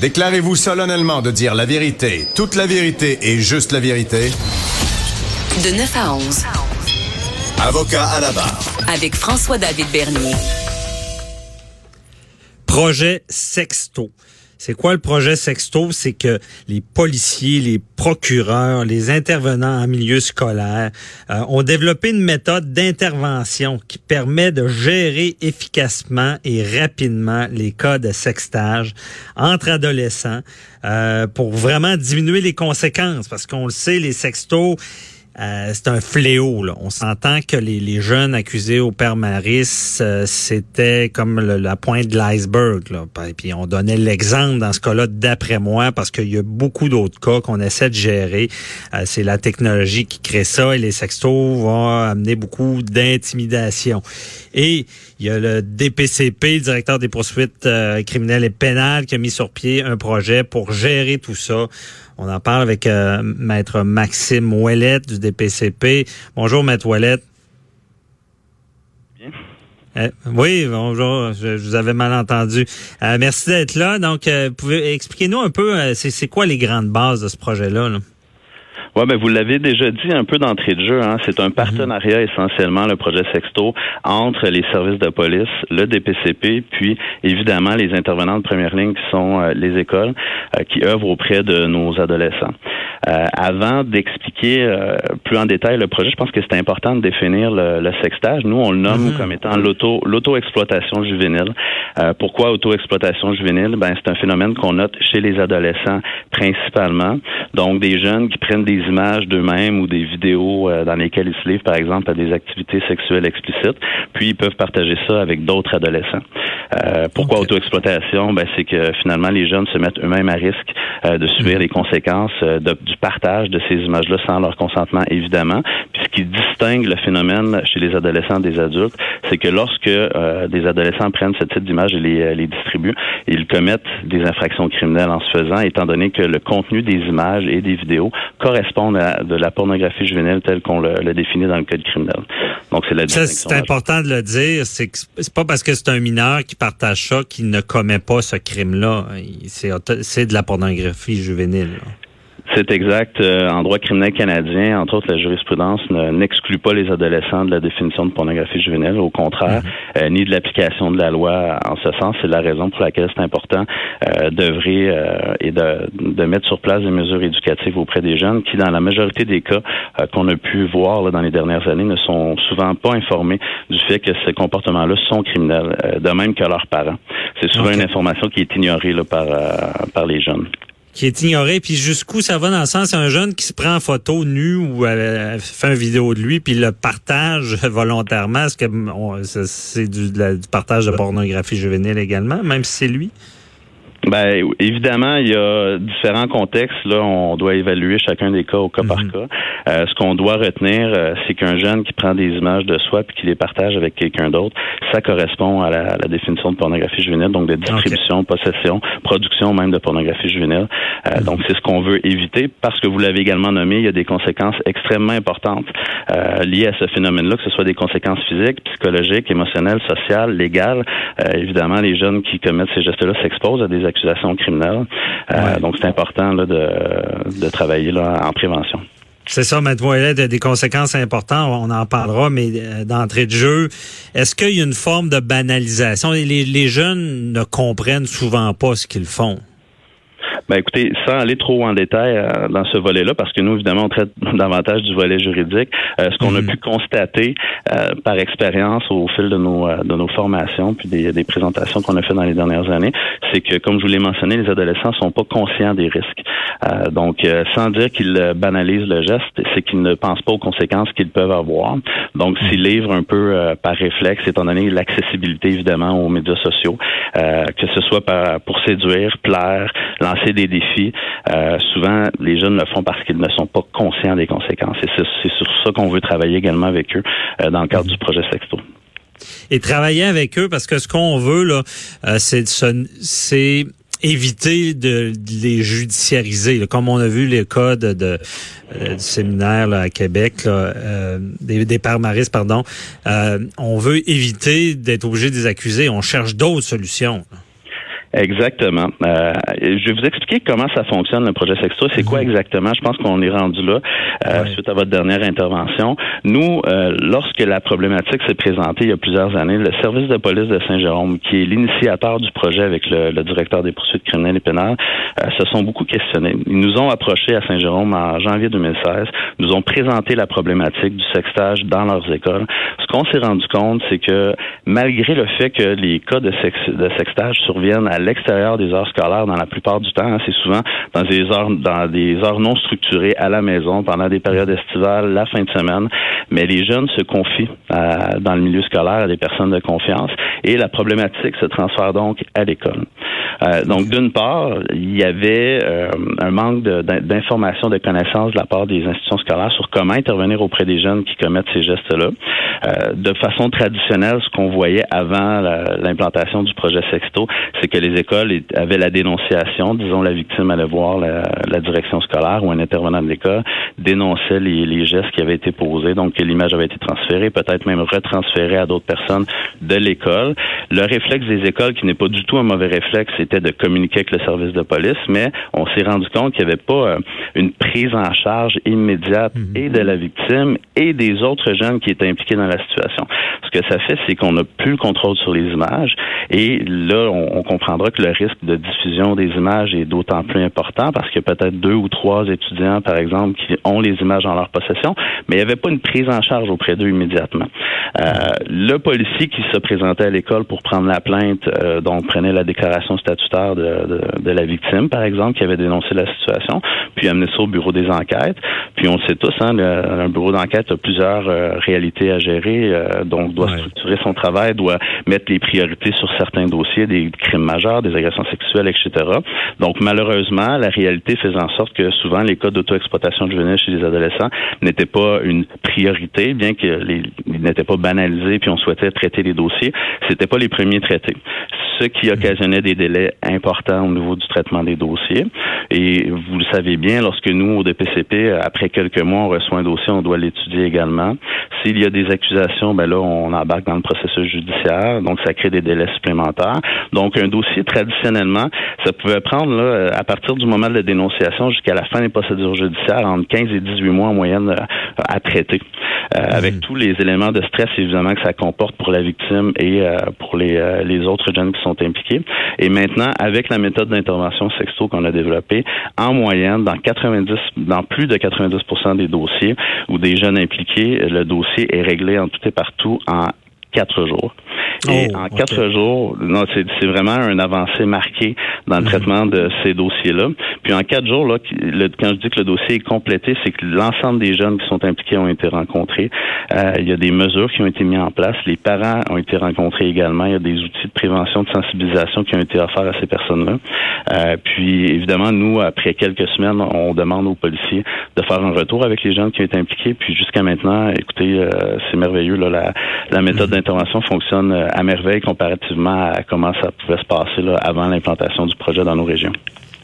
Déclarez-vous solennellement de dire la vérité, toute la vérité et juste la vérité. De 9 à 11. Avocat à la barre. Avec François-David Bernier. Projet Sexto. C'est quoi le projet Sexto? C'est que les policiers, les procureurs, les intervenants en milieu scolaire euh, ont développé une méthode d'intervention qui permet de gérer efficacement et rapidement les cas de sextage entre adolescents euh, pour vraiment diminuer les conséquences. Parce qu'on le sait, les sextos, euh, c'est un fléau. Là. On s'entend que les, jeunes accusés au père Maris, euh, c'était comme la pointe de l'iceberg. Puis on donnait l'exemple dans ce cas-là, d'après moi, parce qu'il y a beaucoup d'autres cas qu'on essaie de gérer. Euh, c'est la technologie qui crée ça et les sextos vont amener beaucoup d'intimidation. Et il y a le DPCP, le directeur des poursuites criminelles et pénales, qui a mis sur pied un projet pour gérer tout ça. On en parle avec euh, Maître Maxime Ouellette du DPCP. Bonjour, Maître Ouellette. Bien. Euh, oui, bonjour, je, vous avais mal entendu. Euh, merci d'être là. Donc, pouvez expliquez-nous un peu, c'est quoi les grandes bases de ce projet-là? là? Oui, ben vous l'avez déjà dit un peu d'entrée de jeu. Hein. C'est un partenariat essentiellement, le projet Sexto, entre les services de police, le DPCP, puis évidemment les intervenants de première ligne qui sont euh, les écoles euh, qui œuvrent auprès de nos adolescents. Euh, avant d'expliquer plus en détail le projet, je pense que c'est important de définir le, le, sextage. Nous, on le nomme mhm. comme étant l'auto l'auto-exploitation juvénile. pourquoi auto-exploitation juvénile? Ben c'est un phénomène qu'on note chez les adolescents principalement. Donc des jeunes qui prennent des images d'eux-mêmes ou des vidéos euh, dans lesquelles ils se livrent, par exemple, à des activités sexuelles explicites, puis ils peuvent partager ça avec d'autres adolescents. Euh, pourquoi auto-exploitation? Ben, c'est que finalement, les jeunes se mettent eux-mêmes à risque euh, de subir les conséquences du partage de ces images-là sans leur consentement, évidemment. Puis ce qui distingue le phénomène chez les adolescents des adultes, c'est que lorsque des adolescents prennent ce type d'images et les, les distribuent, ils commettent des infractions criminelles en se faisant, étant donné que le contenu des images et des vidéos correspond à de la pornographie juvénile telle qu'on le, définit dans le code criminel. Donc c'est la C'est important de le dire, c'est que c'est pas parce que c'est un mineur qui partage ça qu'il ne commet pas ce crime-là. C'est de la pornographie juvénile. C'est exact. Euh, en droit criminel canadien, entre autres, la jurisprudence n'exclut pas les adolescents de la définition de pornographie juvénile, au contraire, mhm. euh, ni de l'application de la loi en ce sens. C'est la raison pour laquelle c'est important euh, d'œuvrer euh, et de, de, mettre sur place des mesures éducatives auprès des jeunes qui, dans la majorité des cas qu'on a pu voir là, dans les dernières années, ne sont souvent pas informés du fait que ces comportements-là sont criminels, de même que leurs parents. C'est souvent une information qui est ignorée là, par, par les jeunes qui est ignoré. Puis jusqu'où ça va dans le sens, c'est un jeune qui se prend en photo nu ou euh, fait une vidéo de lui, puis le partage volontairement. Est-ce que c'est du, du, partage de pornographie juvénile également, même si c'est lui? Ben évidemment, il y a différents contextes. Là, on doit évaluer chacun des cas au cas par mhm. cas. Euh, ce qu'on doit retenir, euh, c'est qu'un jeune qui prend des images de soi puis qui les partage avec quelqu'un d'autre, ça correspond à la, définition de pornographie juvénile, donc de distribution, possession, production même de pornographie juvénile. Euh, mhm. Donc c'est ce qu'on veut éviter parce que vous l'avez également nommé, il y a des conséquences extrêmement importantes liées à ce phénomène-là, que ce soit des conséquences physiques, psychologiques, émotionnelles, sociales, légales. évidemment, les jeunes qui commettent ces gestes-là s'exposent à des accusation criminelle. Euh, donc, c'est important de, de travailler là, en prévention. C'est ça, M. Voilet, des conséquences importantes, on en parlera, mais euh, d'entrée de jeu, est-ce qu'il y a une forme de banalisation? Les, les jeunes ne comprennent souvent pas ce qu'ils font. Ben écoutez, sans aller trop en détail euh, dans ce volet-là, parce que nous, évidemment, on traite davantage du volet juridique, euh, ce qu'on a mhm. pu constater euh, par expérience au fil de nos, de nos formations, puis des, des présentations qu'on a fait dans les dernières années, c'est que, comme je vous l'ai mentionné, les adolescents sont pas conscients des risques. donc, sans dire qu'ils banalisent le geste, c'est qu'ils ne pensent pas aux conséquences qu'ils peuvent avoir. Donc, s'ils mhm. livrent un peu par réflexe, étant donné l'accessibilité, évidemment, aux médias sociaux, que ce soit par, pour séduire, plaire, lancer des défis. Euh, souvent, les jeunes le font parce qu'ils ne sont pas conscients des conséquences. Et c'est sur ça qu'on veut travailler également avec eux euh, dans le cadre du projet Sexto et travailler avec eux parce que ce qu'on veut là, euh, c'est éviter de, les judiciariser, comme on a vu les cas de, du séminaire à Québec, des, des maris, pardon. on veut éviter d'être obligé de les accuser. On cherche d'autres solutions. Exactement. Euh, je vais vous expliquer comment ça fonctionne le projet Sexto. C'est quoi mhm. exactement? Je pense qu'on est rendu là euh, suite à votre dernière intervention. Nous, euh, lorsque la problématique s'est présentée il y a plusieurs années, le service de police de Saint-Jérôme, qui est l'initiateur du projet avec le, directeur des poursuites criminelles et pénales, se sont beaucoup questionnés. Ils nous ont approchés à Saint-Jérôme en janvier 2016, nous ont présenté la problématique du sextage dans leurs écoles. Ce qu'on s'est rendu compte, c'est que malgré le fait que les cas de, sex, de sextage surviennent à l'extérieur des heures scolaires dans la plupart du temps. Hein. c'est souvent dans des heures dans des heures non structurées à la maison pendant des périodes estivales, la fin de semaine. Mais les jeunes se confient euh, dans le milieu scolaire à des personnes de confiance et la problématique se transfère donc à l'école. Euh, donc d'une part, il y avait euh, un manque d'informations, de, de connaissances de la part des institutions scolaires sur comment intervenir auprès des jeunes qui commettent ces gestes-là. de façon traditionnelle, ce qu'on voyait avant l'implantation du projet Sexto, c'est que les écoles avaient la dénonciation, disons la victime allait voir la, direction scolaire ou un intervenant de l'école dénonçait les, gestes qui avaient été posés, donc que l'image avait été transférée, peut-être même retransférée à d'autres personnes de l'école. Le réflexe des écoles, qui n'est pas du tout un mauvais réflexe, c'était de communiquer avec le service de police, mais on s'est rendu compte qu'il n'y avait pas euh, une prise en charge immédiate mhm. et de la victime et des autres jeunes qui étaient impliqués dans la situation. Ce que ça fait, c'est qu'on n'a plus le contrôle sur les images et là, on, on comprendra que le risque de diffusion des images est d'autant plus important parce qu'il y a peut-être deux ou trois étudiants, par exemple, qui ont les images en leur possession, mais il n'y avait pas une prise en charge auprès d'eux immédiatement. Euh, le policier qui se présentait à l'école pour prendre la plainte, euh, donc prenait la déclaration statutaire de, de, la victime, par exemple, qui avait dénoncé la situation, puis amenait ça au bureau des enquêtes. Puis on le sait tous, hein, un bureau d'enquête a plusieurs euh, réalités à gérer, donc doit structurer son travail, doit mettre les priorités sur certains dossiers, des crimes majeurs, des agressions sexuelles, etc. Donc malheureusement, la réalité faisait en sorte que souvent les cas d'auto-exploitation juvénile chez les adolescents n'étaient pas une priorité, bien qu'ils n'étaient pas banalisés, puis on souhaitait traiter les dossiers, c'était pas les premiers traités ce qui occasionnait des délais importants au niveau du traitement des dossiers. Et vous le savez bien, lorsque nous, au DPCP, après quelques mois, on reçoit un dossier, on doit l'étudier également. S'il y a des accusations, ben là, on embarque dans le processus judiciaire, donc ça crée des délais supplémentaires. Donc, un dossier, traditionnellement, ça pouvait prendre, là, à partir du moment de la dénonciation jusqu'à la fin des procédures judiciaires, entre 15 et 18 mois en moyenne euh, à traiter. Euh, avec mhm. tous les éléments de stress, évidemment, que ça comporte pour la victime et euh, pour les, les autres jeunes qui sont impliqués. Et maintenant, avec la méthode d'intervention sexto qu'on a développée, en moyenne, dans 90, dans plus de 90% des dossiers ou des jeunes impliqués, le dossier est réglé en tout et partout en quatre jours. Et oh, en quatre jours, non, c'est vraiment un avancé marqué dans le mhm. traitement de ces dossiers-là. Puis en quatre jours, là, quand je dis que le dossier est complété, c'est que l'ensemble des jeunes qui sont impliqués ont été rencontrés. Euh, il y a des mesures qui ont été mises en place. Les parents ont été rencontrés également. Il y a des outils de prévention, de sensibilisation qui ont été offerts à ces personnes-là. Euh, puis évidemment, nous, après quelques semaines, on demande aux policiers de faire un retour avec les jeunes qui ont été impliqués. Puis jusqu'à maintenant, écoutez, euh, c'est merveilleux. Là, la, la méthode mhm. D'intervention fonctionne à merveille comparativement à comment ça pouvait se passer là, avant l'implantation du projet dans nos régions.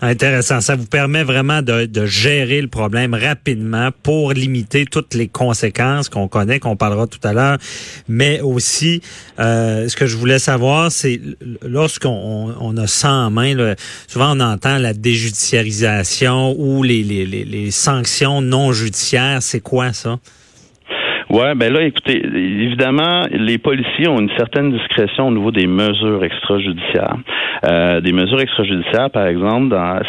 Intéressant. Ça vous permet vraiment de, de, gérer le problème rapidement pour limiter toutes les conséquences qu'on connaît, qu'on parlera tout à l'heure. Mais aussi, euh, ce que je voulais savoir, c'est lorsqu'on on, a ça en main, là, souvent on entend la déjudiciarisation ou les, les, les, les sanctions non judiciaires. C'est quoi ça? Ouais, ben là, écoutez, évidemment, les policiers ont une certaine discrétion au niveau des mesures extrajudiciaires. Euh, des mesures extrajudiciaires, par exemple, dans,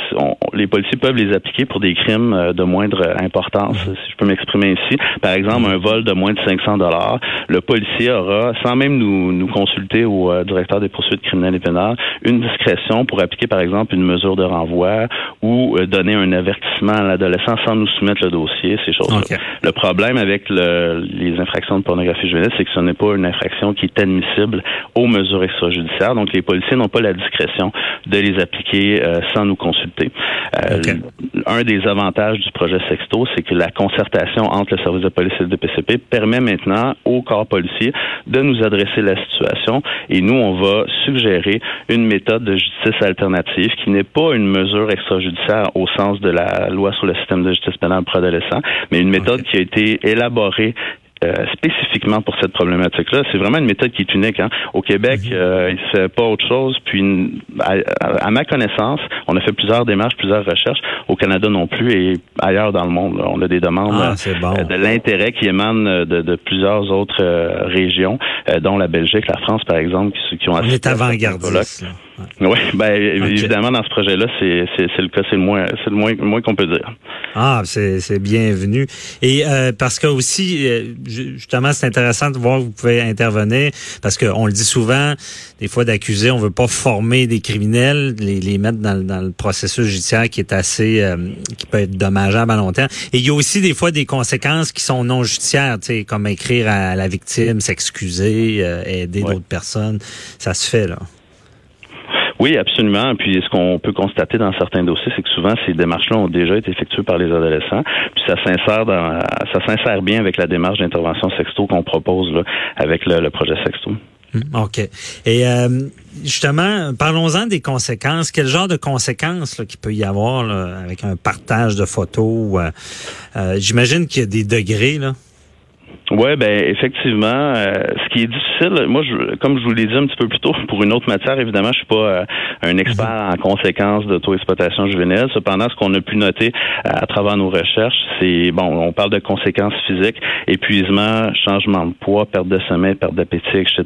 les policiers peuvent les appliquer pour des crimes euh, de moindre importance, mhm. si je peux m'exprimer ici. Par exemple, un vol de moins de 500 dollars, le policier aura, sans même nous, nous consulter au euh, directeur des poursuites criminelles et pénales, une discrétion pour appliquer, par exemple, une mesure de renvoi ou donner un avertissement à l'adolescent sans nous soumettre le dossier, ces choses-là. Le problème avec le, les infractions de pornographie juvénile, c'est que ce n'est pas une infraction qui est admissible aux mesures extrajudiciaires. Donc, les policiers n'ont pas la discrétion de les appliquer euh, sans nous consulter. Euh, un des avantages du projet Sexto, c'est que la concertation entre le service de police et le DPCP permet maintenant au corps policier de nous adresser la situation et nous, on va suggérer une méthode de justice alternative qui n'est pas une mesure extrajudiciaire au sens de la loi sur le système de justice pénale pour adolescents, mais une méthode qui a été élaborée euh, spécifiquement pour cette problématique-là. C'est vraiment une méthode qui est unique. Hein. Au Québec, mhm. euh, il ne fait pas autre chose. Puis, à, ma connaissance, on a fait plusieurs démarches, plusieurs recherches. Au Canada non plus et ailleurs dans le monde. On a des demandes ah, euh, de l'intérêt qui émane de, plusieurs autres régions, dont la Belgique, la France, par exemple, qui, qui ont... On est avant-gardiste. Oui, ben évidemment dans ce projet-là, c'est le cas, c'est le moins, c'est le moins, moins qu'on peut dire. Ah, c'est bienvenu. Et euh, parce que aussi, euh, justement, c'est intéressant de voir que vous pouvez intervenir parce qu'on le dit souvent, des fois d'accuser, on veut pas former des criminels, les, les mettre dans, dans le processus judiciaire qui est assez, euh, qui peut être dommageable à long terme. Et il y a aussi des fois des conséquences qui sont non judiciaires, comme écrire à la victime, s'excuser, aider d'autres personnes, ça se fait là. Oui, absolument. Puis ce qu'on peut constater dans certains dossiers, c'est que souvent ces démarches-là ont déjà été effectuées par les adolescents. Puis ça s'insère dans, ça s'insère bien avec la démarche d'intervention sexto qu'on propose là, avec le, projet sexto. Hmm, OK. Et euh, justement, parlons-en des conséquences. Quel genre de conséquences qu'il peut y avoir là, avec un partage de photos? Euh, euh, J'imagine qu'il y a des degrés. Là? Oui, ben effectivement, euh, ce qui est difficile, moi, je, comme je vous l'ai dit un petit peu plus tôt, pour une autre matière, évidemment, je suis pas euh, un expert en conséquences d'auto-exploitation juvénile. Cependant, ce qu'on a pu noter euh, à travers nos recherches, c'est bon, on parle de conséquences physiques, épuisement, changement de poids, perte de sommeil, perte d'appétit, etc.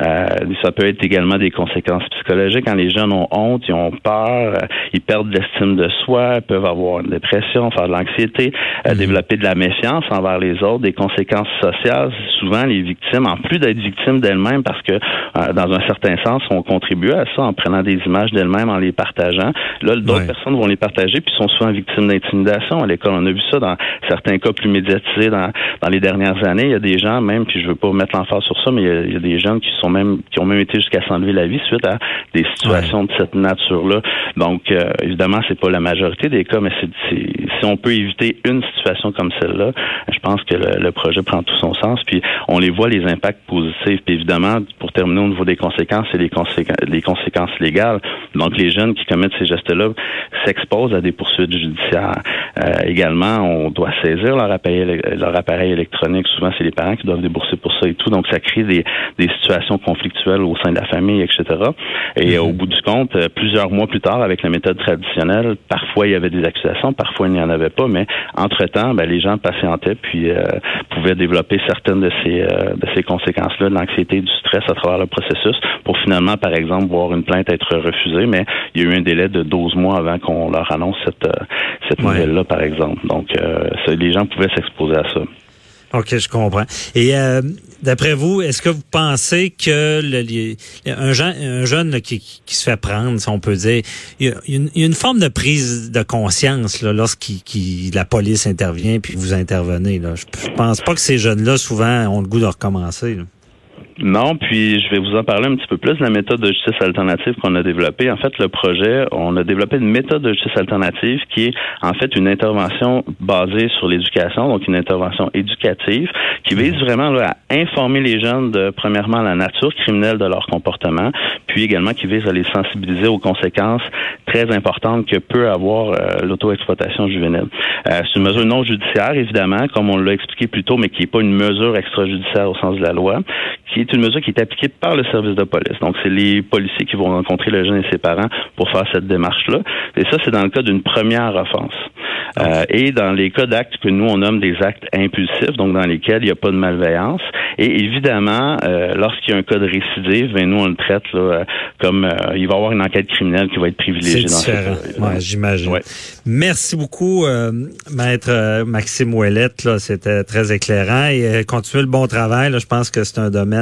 ça peut être également des conséquences psychologiques quand les jeunes ont honte, ils ont peur, ils perdent l'estime de soi, peuvent avoir une dépression, faire de l'anxiété, mhm. développer de la méfiance envers les autres, des conséquences sociales, souvent les victimes, en plus d'être victimes d'elles-mêmes, parce que euh, dans un certain sens, on contribue à ça en prenant des images d'elles-mêmes, en les partageant. Là, d'autres personnes vont les partager, puis sont souvent victimes d'intimidation à l'école. On a vu ça dans certains cas plus médiatisés dans, dans les dernières années. Il y a des gens même, puis je veux pas mettre l'emphase sur ça, mais il y, a, des gens qui sont même qui ont même été jusqu'à s'enlever la vie suite à des situations de cette nature-là. Donc, euh, évidemment, c'est pas la majorité des cas, mais c'est, si on peut éviter une situation comme celle-là, je pense que le, le projet prend tout son sens. Puis on les voit les impacts positifs. Puis évidemment, pour terminer au niveau des conséquences, c'est les, conséquences, les conséquences légales. Donc les jeunes qui commettent ces gestes-là s'exposent à des poursuites judiciaires. Euh, également, on doit saisir leur appareil, leur appareil électronique. Souvent, c'est les parents qui doivent débourser pour ça et tout. Donc ça crée des, des situations conflictuelles au sein de la famille, etc. Et au mhm. bout du compte, euh, plusieurs mois plus tard, avec la méthode traditionnelle, parfois il y avait des accusations, parfois il n'y en avait pas, mais entre-temps, ben, les gens patientaient puis euh, pouvaient développer certaines de ces, euh, de ces conséquences-là, de l'anxiété, du stress à travers le processus, pour finalement, par exemple, voir une plainte être refusée, mais il y a eu un délai de 12 mois avant qu'on leur annonce cette, euh, cette nouvelle-là, par exemple. Donc, euh, les gens pouvaient s'exposer à ça. OK, je comprends. Et euh, d'après vous, est-ce que vous pensez que le, un, jeune, un jeune qui, qui, se fait prendre, si on peut dire, il y a une, forme de prise de conscience là, lorsqu'il la police intervient puis vous intervenez. Je, je pense pas que ces jeunes-là, souvent, ont le goût de recommencer. Là. Non, puis je vais vous en parler un petit peu plus de la méthode de justice alternative qu'on a développée. En fait, le projet, on a développé une méthode de justice alternative qui est en fait une intervention basée sur l'éducation, donc une intervention éducative qui vise vraiment là, à informer les jeunes de, premièrement, la nature criminelle de leur comportement, puis également qui vise à les sensibiliser aux conséquences très importantes que peut avoir euh, l'auto-exploitation juvénile. Euh, c'est une mesure non judiciaire, évidemment, comme on l'a expliqué plus tôt, mais qui n'est pas une mesure extrajudiciaire au sens de la loi, qui est une mesure qui est appliquée par le service de police. Donc, c'est les policiers qui vont rencontrer le jeune et ses parents pour faire cette démarche-là. Et ça, c'est dans le cas d'une première offense. Euh, et dans les cas d'actes que nous, on nomme des actes impulsifs, donc dans lesquels il n'y a pas de malveillance. Et évidemment, euh, lorsqu'il y a un cas de récidive, ben, nous, on le traite là, euh, comme il va y avoir une enquête criminelle qui va être privilégiée dans ce cas. Ouais, j'imagine. Merci beaucoup, maître Maxime Ouellette. C'était très éclairant et continuez le bon travail. Là, je pense que c'est un domaine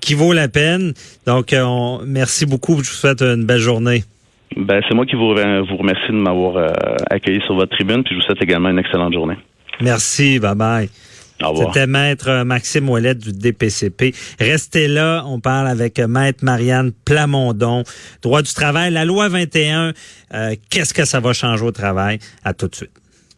qui vaut la peine. Donc, on, merci beaucoup. Je vous souhaite une belle journée. Ben, c'est moi qui vous, vous remercie de m'avoir euh, accueilli sur votre tribune, puis je vous souhaite également une excellente journée. Merci, bye bye. C'était Maître Maxime Ouellet du DPCP. Restez là, on parle avec Maître Marianne Plamondon. Droit du travail, la loi 21, euh, qu'est-ce que ça va changer au travail? À tout de suite.